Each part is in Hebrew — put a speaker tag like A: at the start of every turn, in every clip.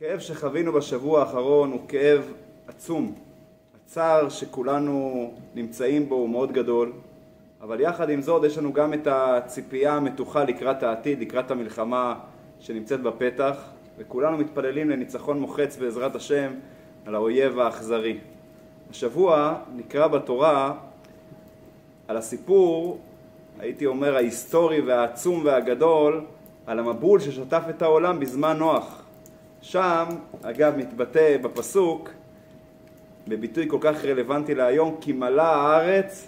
A: הכאב שחווינו בשבוע האחרון הוא כאב עצום. הצער שכולנו נמצאים בו הוא מאוד גדול, אבל יחד עם זאת יש לנו גם את הציפייה המתוחה לקראת העתיד, לקראת המלחמה שנמצאת בפתח, וכולנו מתפללים לניצחון מוחץ בעזרת השם על האויב האכזרי. השבוע נקרא בתורה על הסיפור, הייתי אומר, ההיסטורי והעצום והגדול, על המבול ששטף את העולם בזמן נוח. שם, אגב, מתבטא בפסוק, בביטוי כל כך רלוונטי להיום, כי מלאה הארץ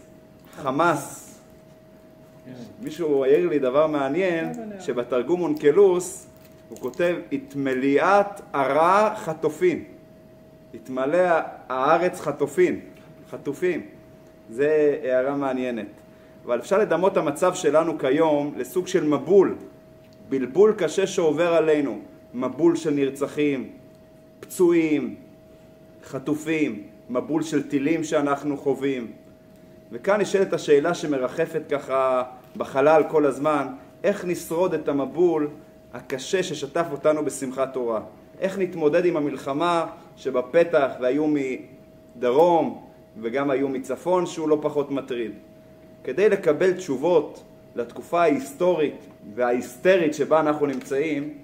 A: חמאס. מישהו העיר לי דבר מעניין, שבתרגום אונקלוס הוא כותב, התמליאת ערה חטופין. התמלא הארץ חטופין, חטופים. זה הערה מעניינת. אבל אפשר לדמות את המצב שלנו כיום לסוג של מבול, בלבול קשה שעובר עלינו, מבול של נרצחים, פצועים, חטופים, מבול של טילים שאנחנו חווים. וכאן נשאלת השאלה שמרחפת ככה בחלל כל הזמן, איך נשרוד את המבול הקשה ששטף אותנו בשמחת תורה? איך נתמודד עם המלחמה שבפתח והיו מדרום וגם היו מצפון שהוא לא פחות מטריד? כדי לקבל תשובות לתקופה ההיסטורית וההיסטרית שבה אנחנו נמצאים,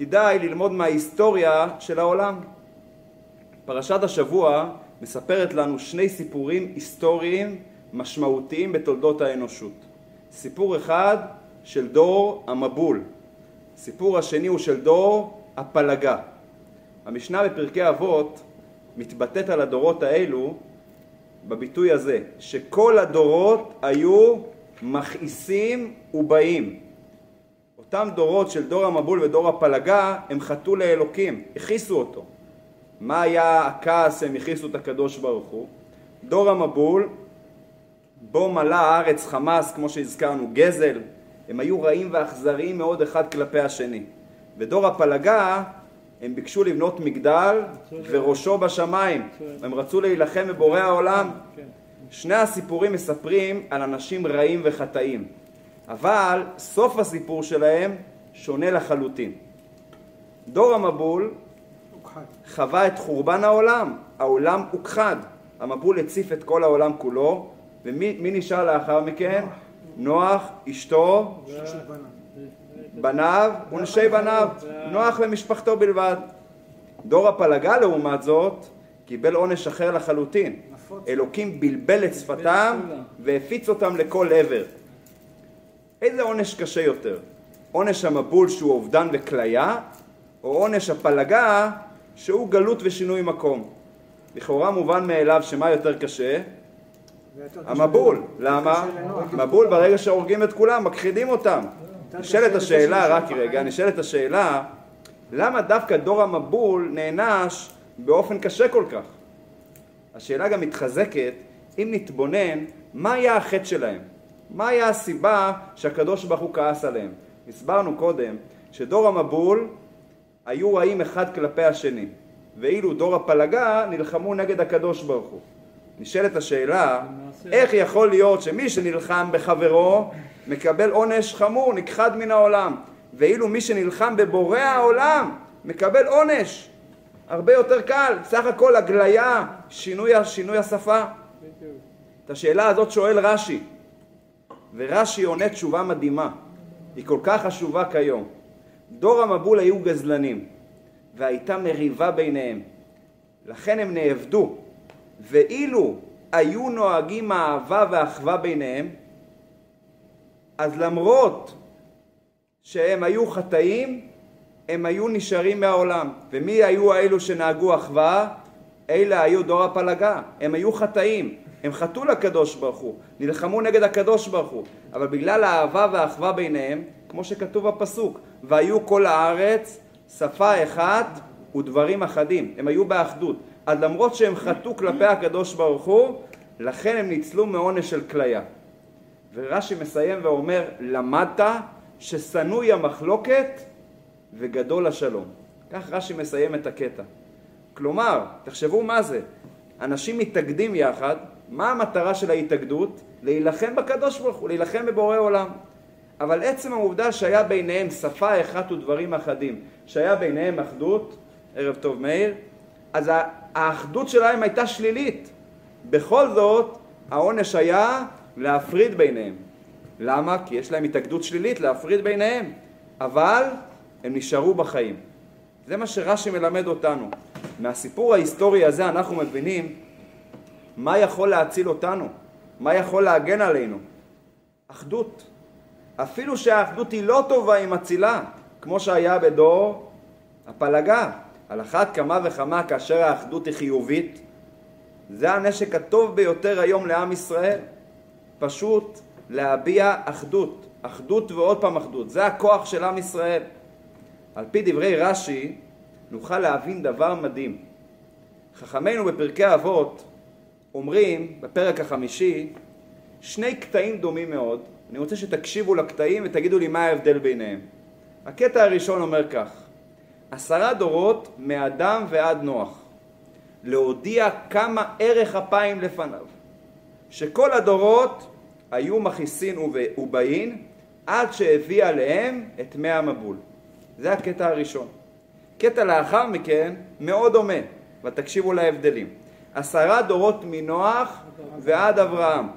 A: כדאי ללמוד מההיסטוריה של העולם. פרשת השבוע מספרת לנו שני סיפורים היסטוריים משמעותיים בתולדות האנושות. סיפור אחד של דור המבול, סיפור השני הוא של דור הפלגה. המשנה בפרקי אבות מתבטאת על הדורות האלו בביטוי הזה, שכל הדורות היו מכעיסים ובאים. אותם דורות של דור המבול ודור הפלגה הם חטאו לאלוקים, הכעיסו אותו. מה היה הכעס הם הכעיסו את הקדוש ברוך הוא? דור המבול בו מלא הארץ חמאס כמו שהזכרנו גזל הם היו רעים ואכזריים מאוד אחד כלפי השני. ודור הפלגה הם ביקשו לבנות מגדל וראשו בשמיים הם רצו להילחם בבורא העולם שני הסיפורים מספרים על אנשים רעים וחטאים אבל סוף הסיפור שלהם שונה לחלוטין. דור המבול חווה את חורבן העולם, העולם הוכחד, המבול הציף את כל העולם כולו, ומי נשאר לאחר מכן? נוח, אשתו, בניו ונשי בניו, נוח ומשפחתו בלבד. דור הפלגה לעומת זאת קיבל עונש אחר לחלוטין. אלוקים בלבל את שפתם והפיץ אותם לכל עבר. איזה עונש קשה יותר? עונש המבול שהוא אובדן וכליה, או עונש הפלגה שהוא גלות ושינוי מקום? לכאורה מובן מאליו שמה יותר קשה? המבול. למה? מבול ברגע שהורגים את כולם, מכחידים אותם. נשאלת השאלה, רק רגע, נשאלת השאלה, למה דווקא דור המבול נענש באופן קשה כל כך? השאלה גם מתחזקת אם נתבונן מה היה החטא שלהם. מה היה הסיבה שהקדוש ברוך הוא כעס עליהם? הסברנו קודם שדור המבול היו רעים אחד כלפי השני, ואילו דור הפלגה נלחמו נגד הקדוש ברוך הוא. נשאלת השאלה, איך יכול להיות שמי שנלחם בחברו מקבל עונש חמור, נכחד מן העולם, ואילו מי שנלחם בבורא העולם מקבל עונש הרבה יותר קל, סך הכל הגליה, שינוי, שינוי השפה. את השאלה הזאת שואל רש"י, ורש"י עונה תשובה מדהימה, היא כל כך חשובה כיום. דור המבול היו גזלנים, והייתה מריבה ביניהם, לכן הם נאבדו, ואילו היו נוהגים האהבה והאחווה ביניהם, אז למרות שהם היו חטאים, הם היו נשארים מהעולם. ומי היו האלו שנהגו אחווה? אלה היו דור הפלגה, הם היו חטאים, הם חטאו לקדוש ברוך הוא, נלחמו נגד הקדוש ברוך הוא, אבל בגלל האהבה והאחווה ביניהם, כמו שכתוב בפסוק, והיו כל הארץ שפה אחת ודברים אחדים, הם היו באחדות. אז למרות שהם חטאו כלפי הקדוש ברוך הוא, לכן הם ניצלו מעונש של כליה. ורש"י מסיים ואומר, למדת ששנואי המחלוקת וגדול השלום. כך רש"י מסיים את הקטע. כלומר, תחשבו מה זה, אנשים מתאגדים יחד, מה המטרה של ההתאגדות? להילחם בקדוש ברוך הוא, להילחם בבורא עולם. אבל עצם העובדה שהיה ביניהם שפה אחת ודברים אחדים, שהיה ביניהם אחדות, ערב טוב מאיר, אז האחדות שלהם הייתה שלילית. בכל זאת, העונש היה להפריד ביניהם. למה? כי יש להם התאגדות שלילית להפריד ביניהם, אבל הם נשארו בחיים. זה מה שרש"י מלמד אותנו. מהסיפור ההיסטורי הזה אנחנו מבינים מה יכול להציל אותנו, מה יכול להגן עלינו. אחדות. אפילו שהאחדות היא לא טובה, היא מצילה, כמו שהיה בדור הפלגה. על אחת כמה וכמה כאשר האחדות היא חיובית, זה הנשק הטוב ביותר היום לעם ישראל. פשוט להביע אחדות, אחדות ועוד פעם אחדות. זה הכוח של עם ישראל. על פי דברי רש"י, נוכל להבין דבר מדהים. חכמינו בפרקי אבות אומרים, בפרק החמישי, שני קטעים דומים מאוד. אני רוצה שתקשיבו לקטעים ותגידו לי מה ההבדל ביניהם. הקטע הראשון אומר כך: עשרה דורות מאדם ועד נוח, להודיע כמה ערך אפיים לפניו, שכל הדורות היו מכיסין ובאין עד שהביא עליהם את מי המבול. זה הקטע הראשון. קטע לאחר מכן מאוד דומה, ותקשיבו להבדלים. עשרה דורות מנוח ועד אברהם.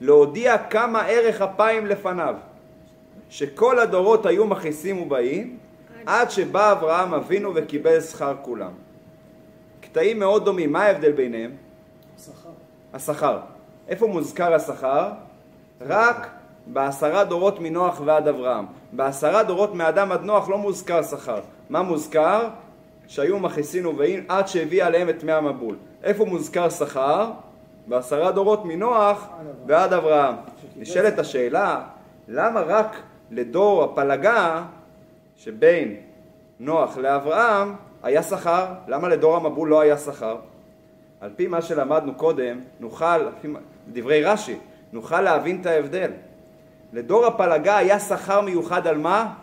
A: להודיע כמה ערך אפיים לפניו, שכל הדורות היו מכיסים ובאים, עד שבא אברהם אבינו וקיבל שכר כולם. קטעים מאוד דומים, מה ההבדל ביניהם?
B: השכר.
A: השכר. איפה מוזכר השכר? רק בעשרה דורות מנוח ועד אברהם. בעשרה דורות מאדם עד נוח לא מוזכר שכר. מה מוזכר? שהיו מכיסין ובאין עד שהביא עליהם את מי המבול. איפה מוזכר שכר? בעשרה דורות מנוח ועד אברהם. נשאלת השאלה, למה רק לדור הפלגה שבין נוח לאברהם היה שכר? למה לדור המבול לא היה שכר? על פי מה שלמדנו קודם, נוכל, דברי רש"י, נוכל להבין את ההבדל. לדור הפלגה היה שכר מיוחד על מה?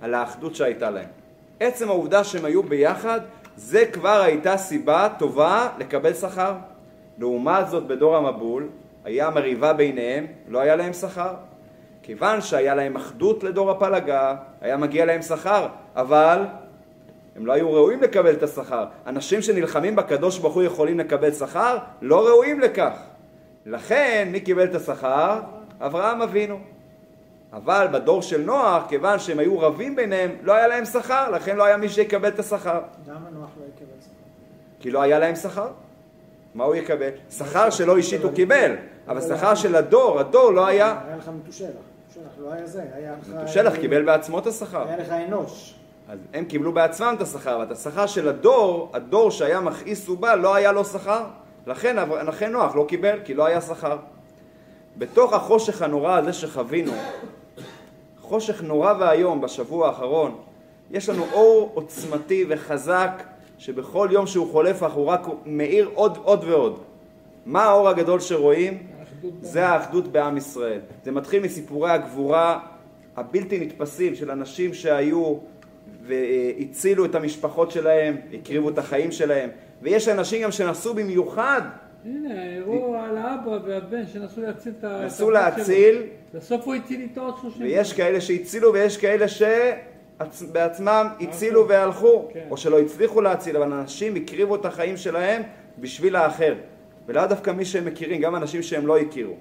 A: על האחדות שהייתה להם. עצם העובדה שהם היו ביחד, זה כבר הייתה סיבה טובה לקבל שכר. לעומת זאת בדור המבול, היה מריבה ביניהם, לא היה להם שכר. כיוון שהיה להם אחדות לדור הפלגה, היה מגיע להם שכר, אבל הם לא היו ראויים לקבל את השכר. אנשים שנלחמים בקדוש ברוך הוא יכולים לקבל שכר? לא ראויים לכך. לכן, מי קיבל את השכר? אברהם אבינו. אבל בדור של נוח, כיוון שהם היו רבים ביניהם, לא היה להם שכר, לכן לא היה מי שיקבל את השכר.
B: למה נוח לא יקבל שכר?
A: כי לא היה להם שכר. מה הוא יקבל? שכר שלא אישית הוא קיבל, אבל שכר של הדור, הדור לא היה...
B: היה לך מתושלח. מתושלח לא היה זה, היה לך...
A: מתושלח קיבל בעצמו את השכר.
B: היה לך אנוש.
A: אז הם קיבלו בעצמם את השכר, אבל את השכר של הדור, הדור שהיה מכעיס ובא, לא היה לו שכר. לכן, לכן נוח לא קיבל, כי לא היה שכר. בתוך החושך הנורא הזה שחווינו, חושך נורא ואיום בשבוע האחרון, יש לנו אור עוצמתי וחזק שבכל יום שהוא חולף אנחנו רק מאיר עוד עוד ועוד. מה האור הגדול שרואים? זה האחדות בעם ישראל. זה מתחיל מסיפורי הגבורה הבלתי נתפסים של אנשים שהיו והצילו את המשפחות שלהם, הקריבו את החיים שלהם, ויש אנשים גם שנסעו במיוחד
C: הנה, הראו על האבא והבן שנסו להציל את ה...
A: נסו להציל,
C: בסוף הוא הציל איתו עוד 30.
A: ויש כאלה שהצילו ויש כאלה שבעצמם הצילו והלכו,
C: כן.
A: או שלא הצליחו להציל, אבל אנשים הקריבו את החיים שלהם בשביל האחר. ולאו דווקא מי שהם מכירים, גם אנשים שהם לא הכירו.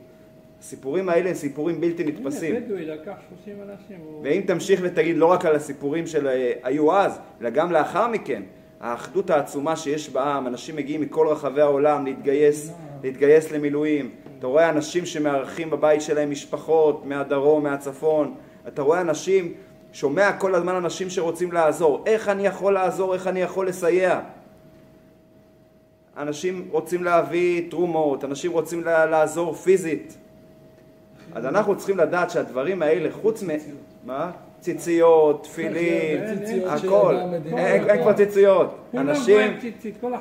A: הסיפורים האלה הם סיפורים בלתי נתפסים.
C: הנה, בדואי לקח 30 אנשים.
A: ואם תמשיך ותגיד לא רק על הסיפורים שהיו אז, אלא גם לאחר מכן, האחדות העצומה שיש בעם, אנשים מגיעים מכל רחבי העולם להתגייס, להתגייס למילואים. אתה רואה אנשים שמארחים בבית שלהם משפחות מהדרום, מהצפון. אתה רואה אנשים, שומע כל הזמן אנשים שרוצים לעזור. איך אני יכול לעזור? איך אני יכול לסייע? אנשים רוצים להביא תרומות, אנשים רוצים לעזור פיזית. אז אנחנו צריכים לדעת שהדברים האלה, חוץ מ... מה? ציציות, תפילין,
C: אין,
D: ציציות
A: הכל. אין כבר ציציות. אנשים.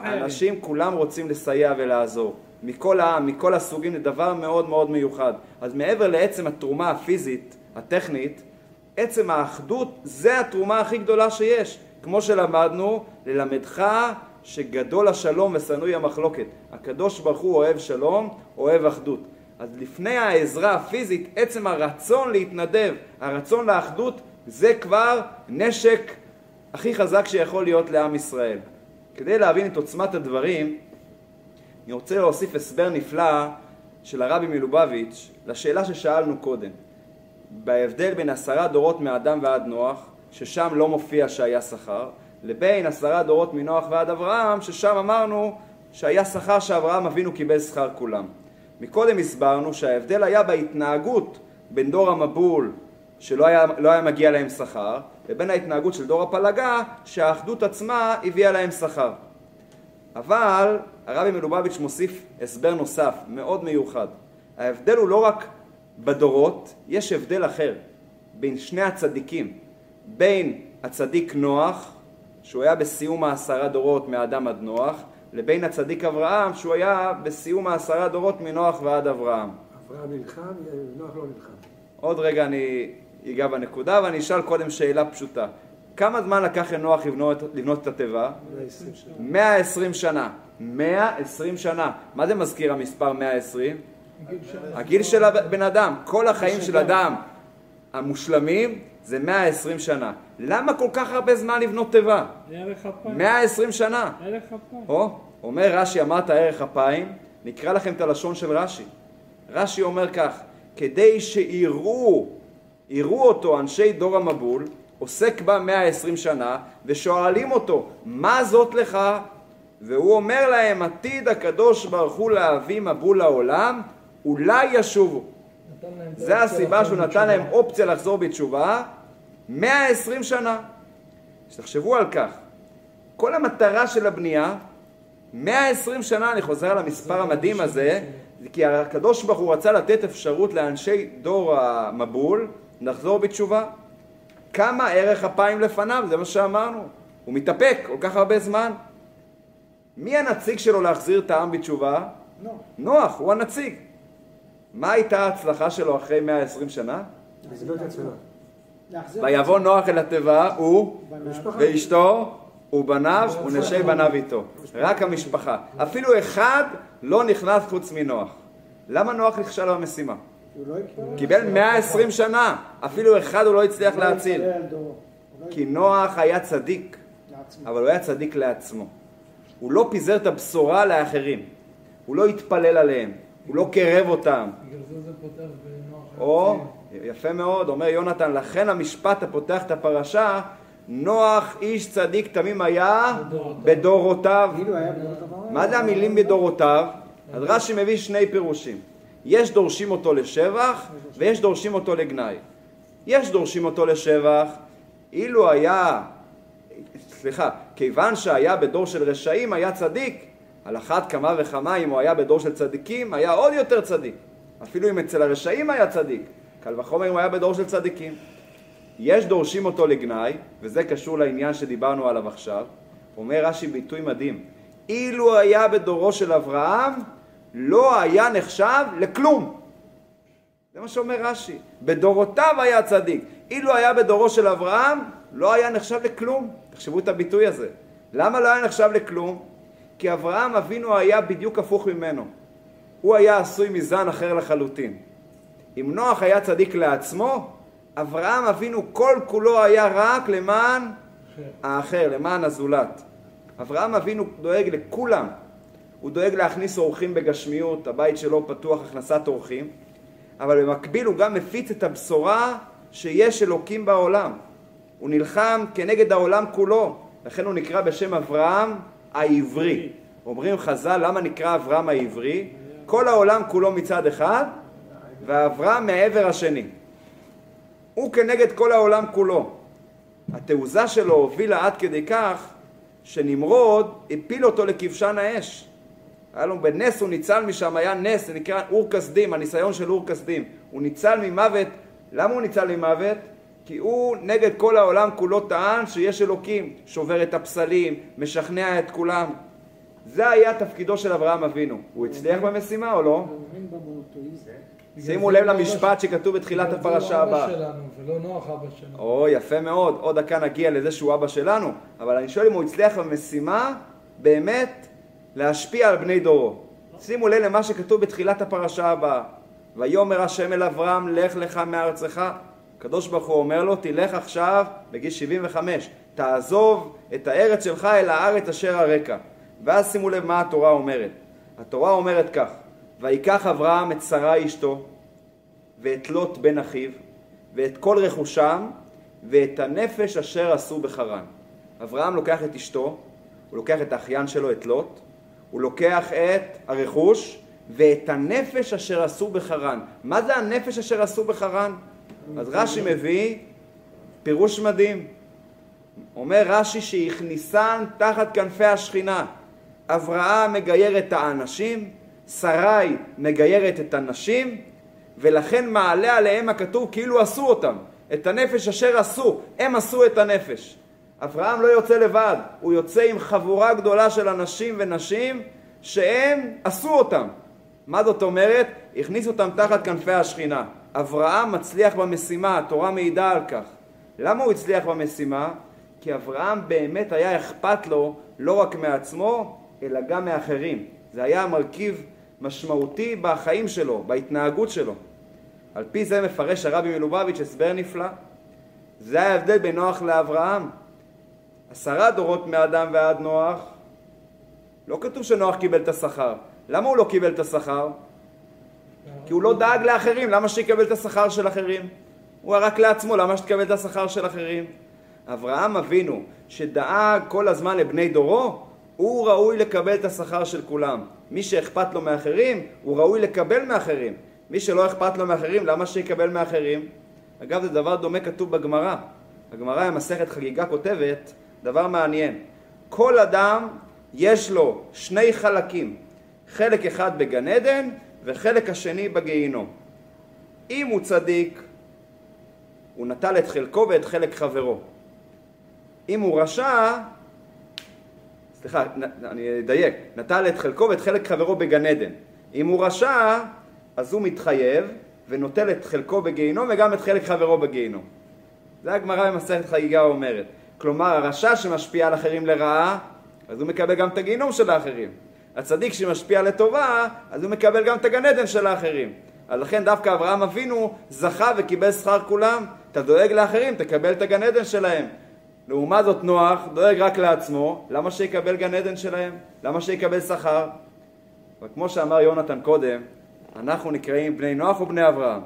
A: אנשים כולם רוצים לסייע ולעזור. מכל העם, מכל הסוגים, זה דבר מאוד מאוד מיוחד. אז מעבר לעצם התרומה הפיזית, הטכנית, עצם האחדות זה התרומה הכי גדולה שיש. כמו שלמדנו, ללמדך שגדול השלום ושנוי המחלוקת. הקדוש ברוך הוא אוהב שלום, אוהב אחדות. אז לפני העזרה הפיזית, עצם הרצון להתנדב, הרצון לאחדות, זה כבר נשק הכי חזק שיכול להיות לעם ישראל. כדי להבין את עוצמת הדברים, אני רוצה להוסיף הסבר נפלא של הרבי מלובביץ' לשאלה ששאלנו קודם. בהבדל בין עשרה דורות מאדם ועד נוח, ששם לא מופיע שהיה שכר, לבין עשרה דורות מנוח ועד אברהם, ששם אמרנו שהיה שכר שאברהם אבינו קיבל שכר כולם. מקודם הסברנו שההבדל היה בהתנהגות בין דור המבול, שלא היה, לא היה מגיע להם שכר, לבין ההתנהגות של דור הפלגה, שהאחדות עצמה הביאה להם שכר. אבל הרבי מלובביץ' מוסיף הסבר נוסף, מאוד מיוחד. ההבדל הוא לא רק בדורות, יש הבדל אחר בין שני הצדיקים, בין הצדיק נוח, שהוא היה בסיום העשרה דורות מאדם עד נוח, לבין הצדיק אברהם, שהוא היה בסיום העשרה דורות מנוח ועד אברהם.
D: אברהם נלחם, נוח לא נלחם.
A: עוד רגע אני אגע בנקודה, ואני אשאל קודם שאלה פשוטה. כמה זמן לקח לנוח לבנות, לבנות את התיבה?
D: 120 שנה.
A: 120 שנה. 120 שנה. מה זה מזכיר המספר 120?
C: גיל שנה.
A: הגיל של הבן אדם. כל החיים של אדם המושלמים זה 120 שנה. למה כל כך הרבה זמן לבנות תיבה?
C: ערך אפיים.
A: 120 שנה.
C: ערך אפיים.
A: או, אומר רש"י, אמרת ערך אפיים, נקרא לכם את הלשון של רש"י. רש"י אומר כך, כדי שיראו, יראו אותו אנשי דור המבול, עוסק בה 120 שנה, ושואלים אותו, מה זאת לך? והוא אומר להם, עתיד הקדוש ברוך הוא להביא מבול לעולם, אולי ישובו. זה הסיבה שהוא נתן להם. אופציה לחזור בתשובה 120 שנה. אז תחשבו על כך. כל המטרה של הבנייה, 120 שנה, אני חוזר על המספר המדהים הזה, זה כי הקדוש ברוך הוא רצה לתת אפשרות לאנשי דור המבול לחזור בתשובה. כמה ערך אפיים לפניו, זה מה שאמרנו. הוא מתאפק כל כך הרבה זמן. מי הנציג שלו להחזיר את העם בתשובה?
B: לא.
A: נוח, הוא הנציג. מה הייתה ההצלחה שלו אחרי 120 שנה?
D: לסבול את עצמם.
A: ויבוא נוח אל התיבה, הוא. ואשתו ובניו ונשי בניו איתו. רק המשפחה. אפילו אחד לא נכנס חוץ מנוח. למה נוח נכשל במשימה?
B: לא.
A: קיבל 120 שנה, אפילו אחד הוא לא הצליח
B: לא
A: להציל.
B: לא
A: כי נוח היה צדיק. אבל הוא היה צדיק לעצמו. הוא לא פיזר את הבשורה לאחרים. הוא לא התפלל עליהם. הוא לא קרב אותם.
C: בגלל זה זה פותח בנוח.
A: או, יפה מאוד, אומר יונתן, לכן המשפט הפותח את הפרשה, נוח איש צדיק תמים היה
C: בדורותיו.
A: מה זה המילים בדורותיו? אז רש"י מביא שני פירושים. יש דורשים אותו לשבח ויש דורשים אותו לגנאי. יש דורשים אותו לשבח, אילו היה, סליחה, כיוון שהיה בדור של רשעים היה צדיק, על אחת כמה וכמה אם הוא היה בדור של צדיקים היה עוד יותר צדיק. אפילו אם אצל הרשעים היה צדיק, קל וחומר אם הוא היה בדור של צדיקים. יש דורשים אותו לגנאי, וזה קשור לעניין שדיברנו עליו עכשיו, אומר רש"י ביטוי מדהים, אילו היה בדורו של אברהם, לא היה נחשב לכלום. זה מה שאומר רש"י. בדורותיו היה צדיק. אילו היה בדורו של אברהם, לא היה נחשב לכלום. תחשבו את הביטוי הזה. למה לא היה נחשב לכלום? כי אברהם אבינו היה בדיוק הפוך ממנו. הוא היה עשוי מזן אחר לחלוטין. אם נוח היה צדיק לעצמו, אברהם אבינו כל כולו היה רק למען האחר, למען הזולת. אברהם אבינו דואג לכולם. הוא דואג להכניס אורחים בגשמיות, הבית שלו פתוח הכנסת אורחים, אבל במקביל הוא גם מפיץ את הבשורה שיש אלוקים בעולם. הוא נלחם כנגד העולם כולו, לכן הוא נקרא בשם אברהם העברי. אומרים חז"ל, למה נקרא אברהם העברי? כל העולם כולו מצד אחד, ואברהם מהעבר השני. הוא כנגד כל העולם כולו. התעוזה שלו הובילה עד כדי כך שנמרוד הפיל אותו לכבשן האש. היה לו בנס הוא ניצל משם, היה נס, זה נקרא אור כסדים, הניסיון של אור כסדים. הוא ניצל ממוות, למה הוא ניצל ממוות? כי הוא נגד כל העולם כולו טען שיש אלוקים, שובר את הפסלים, משכנע את כולם. זה היה תפקידו של אברהם אבינו. הוא הצליח במשימה או לא? שימו לב למשפט שכתוב בתחילת הפרשה הבאה.
C: בגלל זה הוא אבא שלנו, ולא נוח אבא שלנו.
A: או, יפה מאוד. עוד דקה נגיע לזה שהוא אבא שלנו, אבל אני שואל אם הוא הצליח במשימה באמת להשפיע על בני דורו. שימו לב למה שכתוב בתחילת הפרשה הבאה. ויאמר השם אל אברהם, לך לך מארצך. הקדוש ברוך הוא אומר לו, תלך עכשיו, בגיל 75, תעזוב את הארץ שלך אל הארץ אשר הרקע. ואז שימו לב מה התורה אומרת. התורה אומרת כך: ויקח אברהם את שרה אשתו, ואת לוט בן אחיו, ואת כל רכושם, ואת הנפש אשר עשו בחרן. אברהם לוקח את אשתו, הוא לוקח את האחיין שלו, את לוט, הוא לוקח את הרכוש ואת הנפש אשר עשו בחרן. מה זה הנפש אשר עשו בחרן? אז רש"י מביא פירוש מדהים. אומר רש"י שהכניסן תחת כנפי השכינה. אברהם מגייר את האנשים, שרי מגיירת את הנשים, ולכן מעלה עליהם הכתוב כאילו עשו אותם. את הנפש אשר עשו, הם עשו את הנפש. אברהם לא יוצא לבד, הוא יוצא עם חבורה גדולה של אנשים ונשים שהם עשו אותם. מה זאת אומרת? הכניסו אותם תחת כנפי השכינה. אברהם מצליח במשימה, התורה מעידה על כך. למה הוא הצליח במשימה? כי אברהם באמת היה אכפת לו לא רק מעצמו, אלא גם מאחרים. זה היה מרכיב משמעותי בחיים שלו, בהתנהגות שלו. על פי זה מפרש הרבי מלובביץ' הסבר נפלא. זה ההבדל בין נוח לאברהם. עשרה דורות מאדם ועד נוח, לא כתוב שנוח קיבל את השכר. למה הוא לא קיבל את השכר? כי הוא לא דאג לאחרים, למה שיקבל את השכר של אחרים? הוא רק לעצמו, למה שתקבל את השכר של אחרים? אברהם אבינו, שדאג כל הזמן לבני דורו, הוא ראוי לקבל את השכר של כולם. מי שאכפת לו מאחרים, הוא ראוי לקבל מאחרים. מי שלא אכפת לו מאחרים, למה שיקבל מאחרים? אגב, זה דבר דומה כתוב בגמרא. הגמרא במסכת חגיגה כותבת דבר מעניין. כל אדם יש לו שני חלקים, חלק אחד בגן עדן וחלק השני בגיהינום. אם הוא צדיק, הוא נטל את חלקו ואת חלק חברו. אם הוא רשע, סליחה, אני אדייק, נטל את חלקו ואת חלק חברו בגן עדן. אם הוא רשע, אז הוא מתחייב ונוטל את חלקו בגיהינום וגם את חלק חברו בגיהינום. זה הגמרא במסכת חגיגה אומרת. כלומר, הרשע שמשפיע על אחרים לרעה, אז הוא מקבל גם את הגיהינום של האחרים. הצדיק שמשפיע לטובה, אז הוא מקבל גם את הגן עדן של האחרים. אז לכן דווקא אברהם אבינו זכה וקיבל שכר כולם. אתה דואג לאחרים, תקבל את הגן עדן שלהם. לעומת זאת נוח דואג רק לעצמו, למה שיקבל גן עדן שלהם? למה שיקבל שכר? וכמו שאמר יונתן קודם, אנחנו נקראים בני נוח או בני אברהם?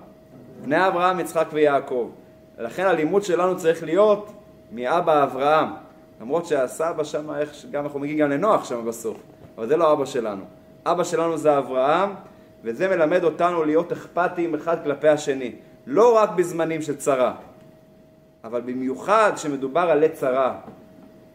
A: בני אברהם, יצחק ויעקב. ולכן הלימוד שלנו צריך להיות מאבא אברהם. למרות שהסבא שם, איך, גם אנחנו מגיעים גם לנוח שם בסוף, אבל זה לא אבא שלנו. אבא שלנו זה אברהם, וזה מלמד אותנו להיות אכפתיים אחד כלפי השני. לא רק בזמנים של צרה, אבל במיוחד כשמדובר על עת צרה.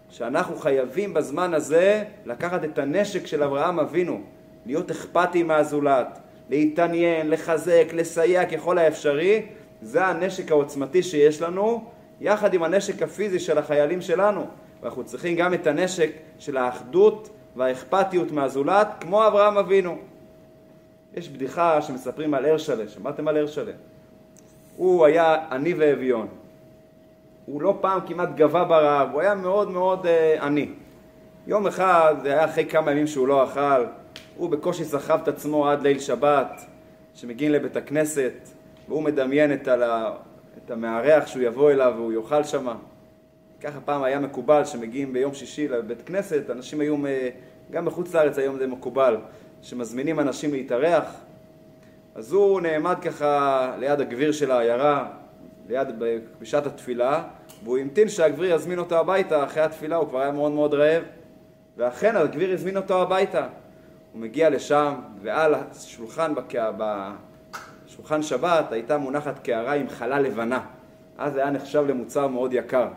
A: שאנחנו חייבים בזמן הזה לקחת את הנשק של אברהם אבינו, להיות אכפתיים מהזולת, להתעניין, לחזק, לסייע ככל האפשרי, זה הנשק העוצמתי שיש לנו, יחד עם הנשק הפיזי של החיילים שלנו. ואנחנו צריכים גם את הנשק של האחדות והאכפתיות מהזולת, כמו אברהם אבינו. יש בדיחה שמספרים על הרשלה, שמעתם על הרשלה? הוא היה עני ואביון. הוא לא פעם כמעט גבה ברעב, הוא היה מאוד מאוד אה, עני. יום אחד, זה היה אחרי כמה ימים שהוא לא אכל, הוא בקושי סחב את עצמו עד ליל שבת, שמגיעים לבית הכנסת, והוא מדמיין את, ה... את המארח שהוא יבוא אליו והוא יאכל שמה. ככה פעם היה מקובל שמגיעים ביום שישי לבית כנסת, אנשים היו, גם בחוץ לארץ היום זה מקובל, שמזמינים אנשים להתארח. אז הוא נעמד ככה ליד הגביר של העיירה, ליד, בשעת התפילה, והוא המתין שהגביר יזמין אותו הביתה אחרי התפילה, הוא כבר היה מאוד מאוד רעב. ואכן הגביר הזמין אותו הביתה. הוא מגיע לשם, ועל השולחן, בשולחן שבת הייתה מונחת קערה עם חלה לבנה. אז זה היה נחשב למוצר מאוד יקר.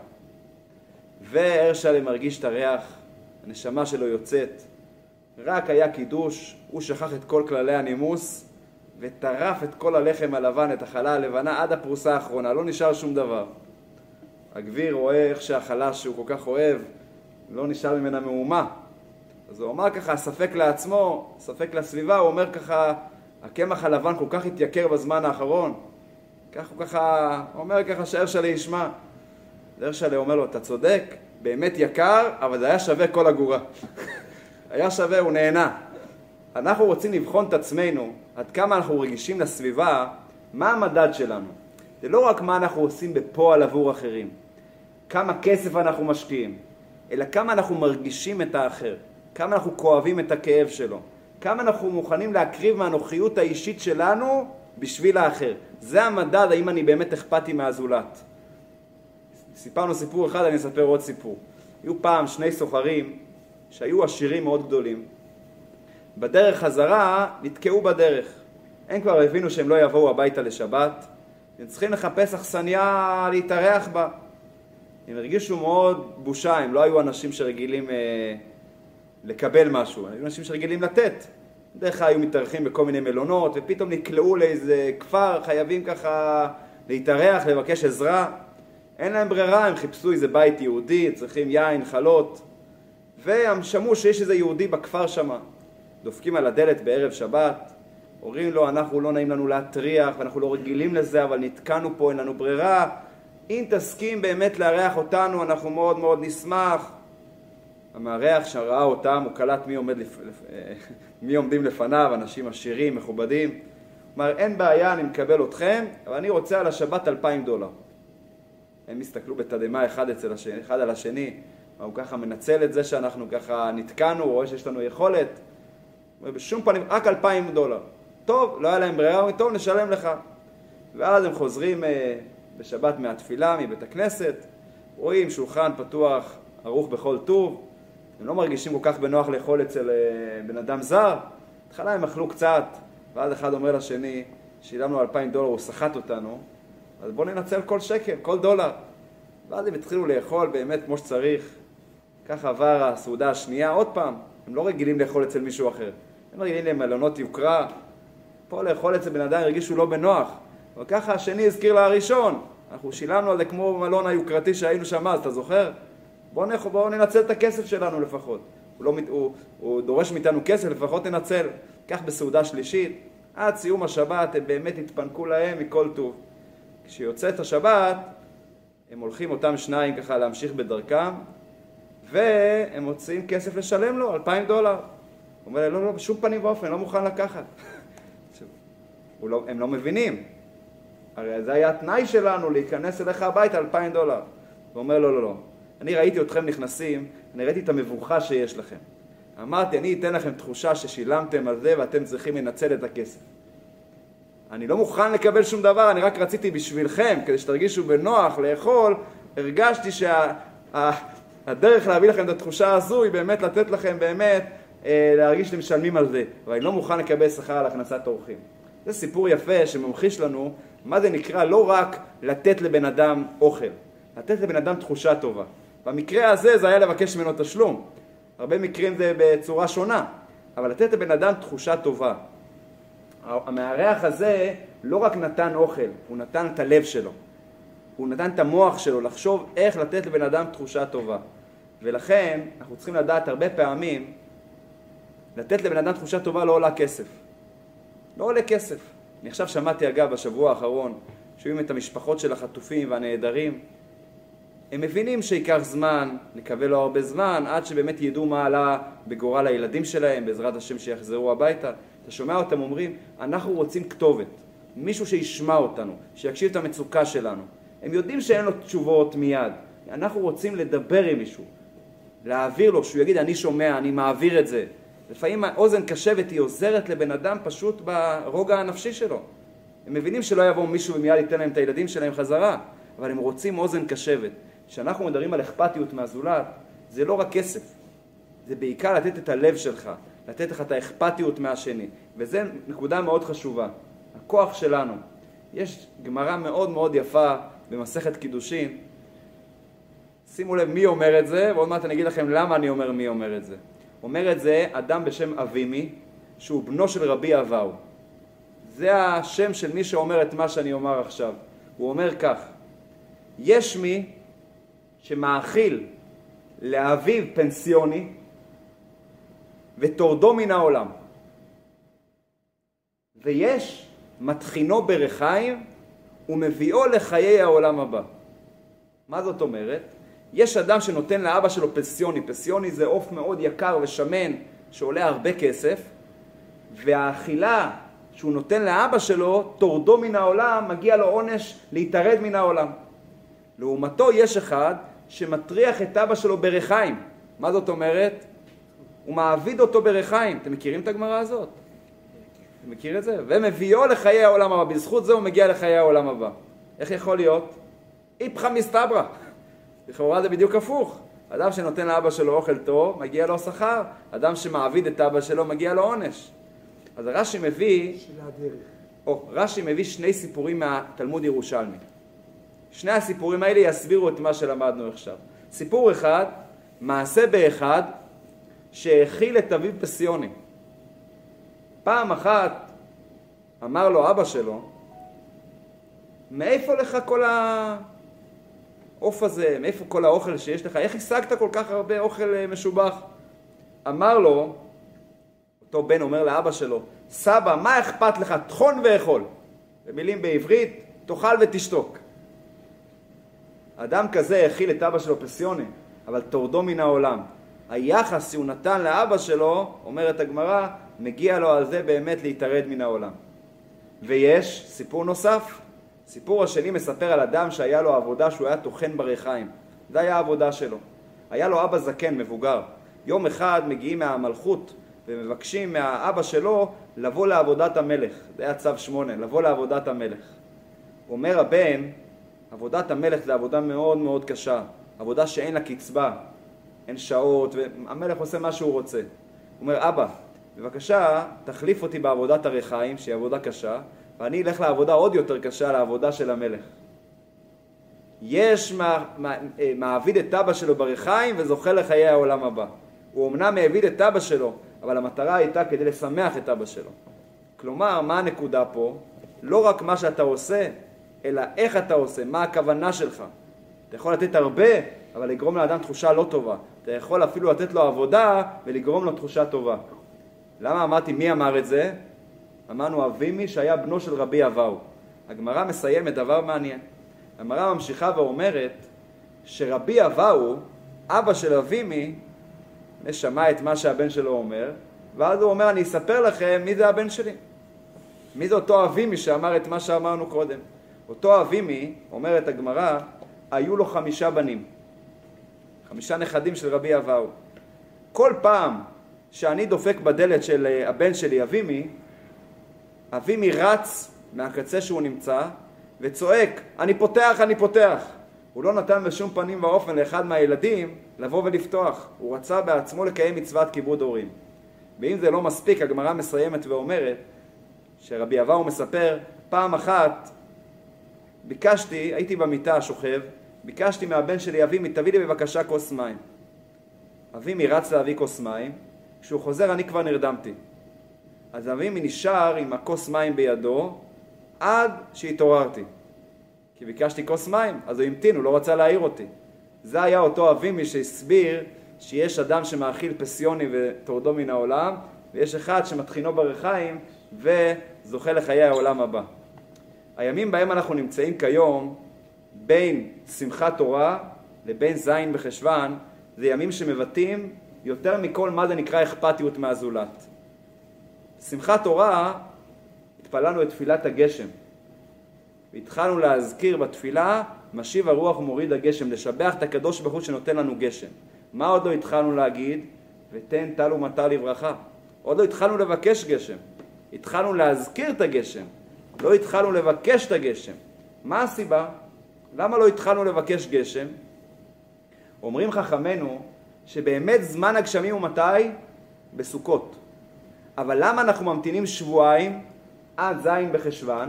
A: והרשלם מרגיש את הריח, הנשמה שלו יוצאת. רק היה קידוש, הוא שכח את כל כללי הנימוס וטרף את כל הלחם הלבן, את החלה הלבנה, עד הפרוסה האחרונה, לא נשאר שום דבר. הגביר רואה איך שהחלה שהוא כל כך אוהב, לא נשאר ממנה מהומה. אז הוא אמר ככה, ספק לעצמו, ספק לסביבה, הוא אומר ככה, הקמח הלבן כל כך התייקר בזמן האחרון. כך הוא ככה, אומר ככה שהרשלה ישמע. הרשלה אומר לו, אתה צודק, באמת יקר, אבל זה היה שווה כל אגורה. היה שווה, הוא נהנה. אנחנו רוצים לבחון את עצמנו, עד כמה אנחנו רגישים לסביבה, מה המדד שלנו. זה לא רק מה אנחנו עושים בפועל עבור אחרים. כמה כסף אנחנו משקיעים, אלא כמה אנחנו מרגישים את האחר, כמה אנחנו כואבים את הכאב שלו, כמה אנחנו מוכנים להקריב מהנוחיות האישית שלנו בשביל האחר. זה המדד האם אני באמת אכפתי מהזולת. סיפרנו סיפור אחד, אני אספר עוד סיפור. היו פעם שני סוחרים שהיו עשירים מאוד גדולים. בדרך חזרה נתקעו בדרך. הם כבר הבינו שהם לא יבואו הביתה לשבת, הם צריכים לחפש אכסניה להתארח בה. הם הרגישו מאוד בושה, הם לא היו אנשים שרגילים אה, לקבל משהו, הם היו אנשים שרגילים לתת. בדרך כלל היו מתארחים בכל מיני מלונות, ופתאום נקלעו לאיזה כפר, חייבים ככה להתארח, לבקש עזרה. אין להם ברירה, הם חיפשו איזה בית יהודי, צריכים יין, חלות, והם שמעו שיש איזה יהודי בכפר שמה. דופקים על הדלת בערב שבת, אומרים לו, אנחנו לא נעים לנו להטריח, ואנחנו לא רגילים לזה, אבל נתקענו פה, אין לנו ברירה. אם תסכים באמת לארח אותנו, אנחנו מאוד מאוד נשמח. המארח שראה אותם, הוא קלט מי, עומד לפ... מי עומדים לפניו, אנשים עשירים, מכובדים. אמר, אין בעיה, אני מקבל אתכם, אבל אני רוצה על השבת אלפיים דולר. הם הסתכלו בתדהמה אחד אצל אחד על השני, הוא ככה מנצל את זה שאנחנו ככה נתקענו, הוא רואה שיש לנו יכולת. בשום פנים, רק אלפיים דולר. טוב, לא היה להם ברירה, אומרים, טוב, נשלם לך. ואז הם חוזרים אה, בשבת מהתפילה, מבית הכנסת, רואים שולחן פתוח, ערוך בכל טוב, הם לא מרגישים כל כך בנוח לאכול אצל אה, בן אדם זר. בהתחלה הם אכלו קצת, ואז אחד אומר לשני, שילמנו אלפיים דולר, הוא סחט אותנו, אז בואו ננצל כל שקל, כל דולר. ואז הם התחילו לאכול באמת כמו שצריך. ככה עבר הסעודה השנייה, עוד פעם, הם לא רגילים לאכול אצל מישהו אחר. הם רגילים למלונות יוקרה, פה לאכול אצל בן אדם הרגישו לא בנוח. אבל ככה השני הזכיר לראשון, אנחנו שילמנו על זה כמו במלון היוקרתי שהיינו שם אז, אתה זוכר? בואו נ... בוא ננצל את הכסף שלנו לפחות. הוא, לא, הוא, הוא דורש מאיתנו כסף, לפחות ננצל. כך בסעודה שלישית, עד סיום השבת הם באמת התפנקו להם מכל טוב. כשיוצאת השבת, הם הולכים אותם שניים ככה להמשיך בדרכם, והם מוצאים כסף לשלם לו, אלפיים דולר. אומר להם, לא, לא, בשום פנים ואופן, לא מוכן לקחת. לא, הם לא מבינים. הרי זה היה התנאי שלנו להיכנס אליך הביתה, אלפיים דולר. הוא אומר, לא, לא, לא. אני ראיתי אתכם נכנסים, אני ראיתי את המבוכה שיש לכם. אמרתי, אני אתן לכם תחושה ששילמתם על זה ואתם צריכים לנצל את הכסף. אני לא מוכן לקבל שום דבר, אני רק רציתי בשבילכם, כדי שתרגישו בנוח לאכול, הרגשתי שהדרך שה, להביא לכם את התחושה הזו היא באמת לתת לכם באמת, להרגיש שאתם משלמים על זה, אבל אני לא מוכן לקבל שכר על הכנסת אורחים. זה סיפור יפה שממחיש לנו מה זה נקרא לא רק לתת לבן אדם אוכל, לתת לבן אדם תחושה טובה. במקרה הזה זה היה לבקש ממנו תשלום. הרבה מקרים זה בצורה שונה, אבל לתת לבן אדם תחושה טובה. המארח הזה לא רק נתן אוכל, הוא נתן את הלב שלו. הוא נתן את המוח שלו לחשוב איך לתת לבן אדם תחושה טובה. ולכן אנחנו צריכים לדעת הרבה פעמים, לתת לבן אדם תחושה טובה לא עולה כסף. לא עולה כסף. אני עכשיו שמעתי אגב בשבוע האחרון, שומעים את המשפחות של החטופים והנעדרים, הם מבינים שייקח זמן, נקווה לא הרבה זמן, עד שבאמת ידעו מה עלה בגורל הילדים שלהם, בעזרת השם שיחזרו הביתה. אתה שומע אותם אומרים, אנחנו רוצים כתובת, מישהו שישמע אותנו, שיקשיב את המצוקה שלנו. הם יודעים שאין לו תשובות מיד, אנחנו רוצים לדבר עם מישהו, להעביר לו, שהוא יגיד, אני שומע, אני מעביר את זה. לפעמים האוזן קשבת היא עוזרת לבן אדם פשוט ברוגע הנפשי שלו. הם מבינים שלא יבוא מישהו ומיד ייתן להם את הילדים שלהם חזרה, אבל הם רוצים אוזן קשבת. כשאנחנו מדברים על אכפתיות מהזולת, זה לא רק כסף, זה בעיקר לתת את הלב שלך, לתת לך את האכפתיות מהשני, וזו נקודה מאוד חשובה. הכוח שלנו. יש גמרא מאוד מאוד יפה במסכת קידושין, שימו לב מי אומר את זה, ועוד מעט אני אגיד לכם למה אני אומר מי אומר את זה. אומר את זה אדם בשם אבימי, שהוא בנו של רבי אבאו. זה השם של מי שאומר את מה שאני אומר עכשיו. הוא אומר כך: יש מי שמאכיל לאביו פנסיוני וטורדו מן העולם. ויש מטחינו ברחיים ומביאו לחיי העולם הבא. מה זאת אומרת? יש אדם שנותן לאבא שלו פנסיוני, פנסיוני זה עוף מאוד יקר ושמן שעולה הרבה כסף, והאכילה שהוא נותן לאבא שלו, טורדו מן העולם, מגיע לו עונש להתערד מן העולם. לעומתו יש אחד שמטריח את אבא שלו בריחיים. מה זאת אומרת? הוא מעביד אותו בריחיים. אתם מכירים את הגמרא הזאת? אתה מכיר את זה? ומביאו לחיי העולם הבא. בזכות זה הוא מגיע לחיי העולם הבא. איך יכול להיות? איפכא מסתברא. לכאורה זה בדיוק הפוך. אדם שנותן לאבא שלו אוכל טוב, מגיע לו שכר. אדם שמעביד את אבא שלו, מגיע לו עונש. אז רש"י מביא. או, רש"י מביא שני סיפורים מהתלמוד ירושלמי. שני הסיפורים האלה יסבירו את מה שלמדנו עכשיו. סיפור אחד, מעשה באחד, שהאכיל את אביו פסיוני. פעם אחת אמר לו אבא שלו, מאיפה לך כל העוף הזה, מאיפה כל האוכל שיש לך, איך השגת כל כך הרבה אוכל אה, משובח? אמר לו, אותו בן אומר לאבא שלו, סבא, מה אכפת לך? טחון ואכול. במילים בעברית, תאכל ותשתוק. אדם כזה הכיל את אבא שלו פסיוני, אבל תורדו מן העולם. היחס שהוא נתן לאבא שלו, אומרת הגמרא, מגיע לו על זה באמת להתערד מן העולם. ויש סיפור נוסף. סיפור השני מספר על אדם שהיה לו עבודה שהוא היה טוחן בריחיים. זה היה העבודה שלו. היה לו אבא זקן, מבוגר. יום אחד מגיעים מהמלכות ומבקשים מהאבא שלו לבוא לעבודת המלך. זה היה צו שמונה, לבוא לעבודת המלך. אומר הבן, עבודת המלך זה עבודה מאוד מאוד קשה. עבודה שאין לה קצבה, אין שעות, והמלך עושה מה שהוא רוצה. הוא אומר, אבא, בבקשה, תחליף אותי בעבודת הריחיים, שהיא עבודה קשה, ואני אלך לעבודה עוד יותר קשה, לעבודה של המלך. יש אה, מעביד את אבא שלו בריחיים וזוכה לחיי העולם הבא. הוא אמנם העביד את אבא שלו, אבל המטרה הייתה כדי לשמח את אבא שלו. כלומר, מה הנקודה פה? לא רק מה שאתה עושה, אלא איך אתה עושה, מה הכוונה שלך. אתה יכול לתת הרבה, אבל לגרום לאדם תחושה לא טובה. אתה יכול אפילו לתת לו עבודה ולגרום לו תחושה טובה. למה אמרתי מי אמר את זה? אמרנו אבימי שהיה בנו של רבי אבאו. הגמרא מסיימת דבר מעניין. הגמרא ממשיכה ואומרת שרבי אבאו, אבא של אבימי, שמע את מה שהבן שלו אומר, ואז הוא אומר, אני אספר לכם מי זה הבן שלי. מי זה אותו אבימי שאמר את מה שאמרנו קודם. אותו אבימי, אומרת הגמרא, היו לו חמישה בנים. חמישה נכדים של רבי אבאו. כל פעם שאני דופק בדלת של אה, הבן שלי, אבימי, אבימי רץ מהקצה שהוא נמצא וצועק, אני פותח, אני פותח. הוא לא נתן בשום פנים ואופן לאחד מהילדים לבוא ולפתוח. הוא רצה בעצמו לקיים מצוות כיבוד הורים. ואם זה לא מספיק, הגמרא מסיימת ואומרת שרבי אבאו מספר, פעם אחת ביקשתי, הייתי במיטה שוכב, ביקשתי מהבן שלי, אבימי, תביא לי בבקשה כוס מים. אבימי רץ להביא כוס מים, כשהוא חוזר אני כבר נרדמתי. אז אבימי נשאר עם הכוס מים בידו עד שהתעוררתי. כי ביקשתי כוס מים, אז הוא המתין, הוא לא רצה להעיר אותי. זה היה אותו אבימי שהסביר שיש אדם שמאכיל פסיוני וטורדו מן העולם, ויש אחד שמטחינו ברכיים וזוכה לחיי העולם הבא. הימים בהם אנחנו נמצאים כיום, בין שמחת תורה לבין זין בחשוון, זה ימים שמבטאים יותר מכל מה זה נקרא אכפתיות מהזולת. בשמחת תורה התפללנו את תפילת הגשם. והתחלנו להזכיר בתפילה, משיב הרוח ומוריד הגשם, לשבח את הקדוש ברוך הוא שנותן לנו גשם. מה עוד לא התחלנו להגיד? ותן טל ומטר לברכה. עוד לא התחלנו לבקש גשם. התחלנו להזכיר את הגשם. לא התחלנו לבקש את הגשם. מה הסיבה? למה לא התחלנו לבקש גשם? אומרים חכמינו שבאמת זמן הגשמים הוא מתי? בסוכות. אבל למה אנחנו ממתינים שבועיים עד ז' בחשוון,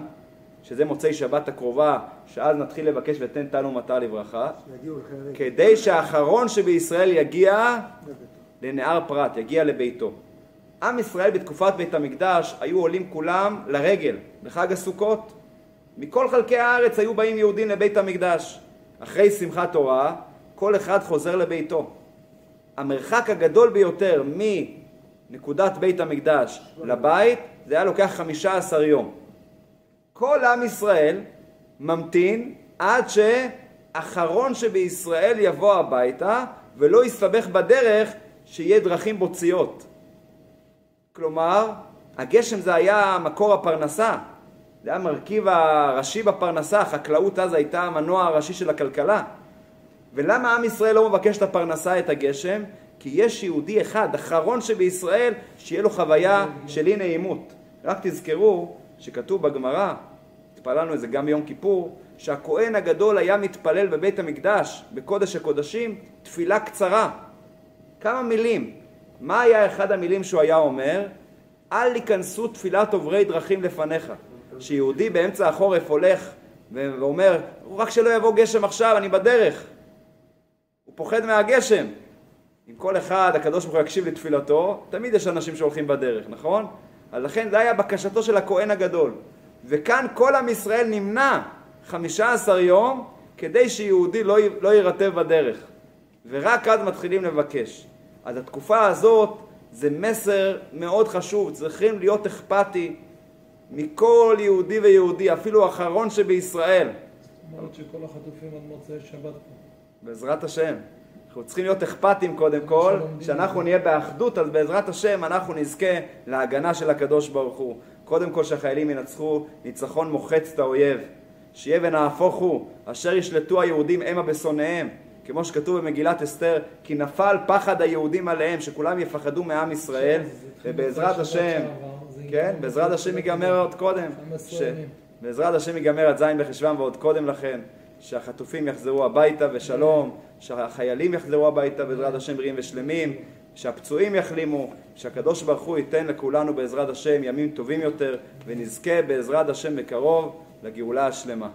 A: שזה מוצאי שבת הקרובה, שאז נתחיל לבקש ותן טל ומטר לברכה. כדי שהאחרון שבישראל יגיע לנהר פרת, יגיע לביתו. עם ישראל בתקופת בית המקדש היו עולים כולם לרגל בחג הסוכות. מכל חלקי הארץ היו באים יהודים לבית המקדש. אחרי שמחת תורה, כל אחד חוזר לביתו. המרחק הגדול ביותר מנקודת בית המקדש לבית, זה היה לוקח חמישה עשר יום. כל עם ישראל ממתין עד שאחרון שבישראל יבוא הביתה ולא יסתבך בדרך שיהיה דרכים בוציות. כלומר, הגשם זה היה מקור הפרנסה, זה היה המרכיב הראשי בפרנסה, החקלאות אז הייתה המנוע הראשי של הכלכלה. ולמה עם ישראל לא מבקש את הפרנסה, את הגשם? כי יש יהודי אחד, אחרון שבישראל, שיהיה לו חוויה של אי נעימות. רק תזכרו שכתוב בגמרא, התפללנו את זה גם ביום כיפור, שהכהן הגדול היה מתפלל בבית המקדש, בקודש הקודשים, תפילה קצרה. כמה מילים. מה היה אחד המילים שהוא היה אומר? אל ייכנסו תפילת עוברי דרכים לפניך. שיהודי באמצע החורף הולך ואומר, רק שלא יבוא גשם עכשיו, אני בדרך. הוא פוחד מהגשם. אם כל אחד, הקדוש ברוך הוא יקשיב לתפילתו, תמיד יש אנשים שהולכים בדרך, נכון? אז לכן זה היה בקשתו של הכהן הגדול. וכאן כל עם ישראל נמנע 15 יום כדי שיהודי לא, לא יירטב בדרך. ורק אז מתחילים לבקש. אז התקופה הזאת זה מסר מאוד חשוב, צריכים להיות אכפתי מכל יהודי ויהודי, אפילו האחרון שבישראל.
C: זאת אומרת שכל החטופים עד מוצאי שבת פה.
A: בעזרת השם. אנחנו צריכים להיות אכפתים קודם כל, שאנחנו נהיה באחדות, אז בעזרת השם אנחנו נזכה להגנה של הקדוש ברוך הוא. קודם כל שהחיילים ינצחו ניצחון מוחץ את האויב. שיהיה ונהפוך הוא, אשר ישלטו היהודים המה בשונאיהם. כמו שכתוב במגילת אסתר, כי נפל פחד היהודים עליהם, שכולם יפחדו מעם ישראל, ובעזרת
C: שבת
A: השם, כן, בעזרת השם ייגמר עוד קודם.
C: 15
A: ש-
C: ימים.
A: בעזרת השם ייגמר עד ז' בחשוון ועוד קודם לכן, שהחטופים יחזרו הביתה בשלום, שהחיילים יחזרו הביתה בעזרת השם בריאים ושלמים, שהפצועים יחלימו, שהקדוש ברוך הוא ייתן לכולנו בעזרת השם ימים טובים יותר, ונזכה בעזרת השם בקרוב לגאולה השלמה.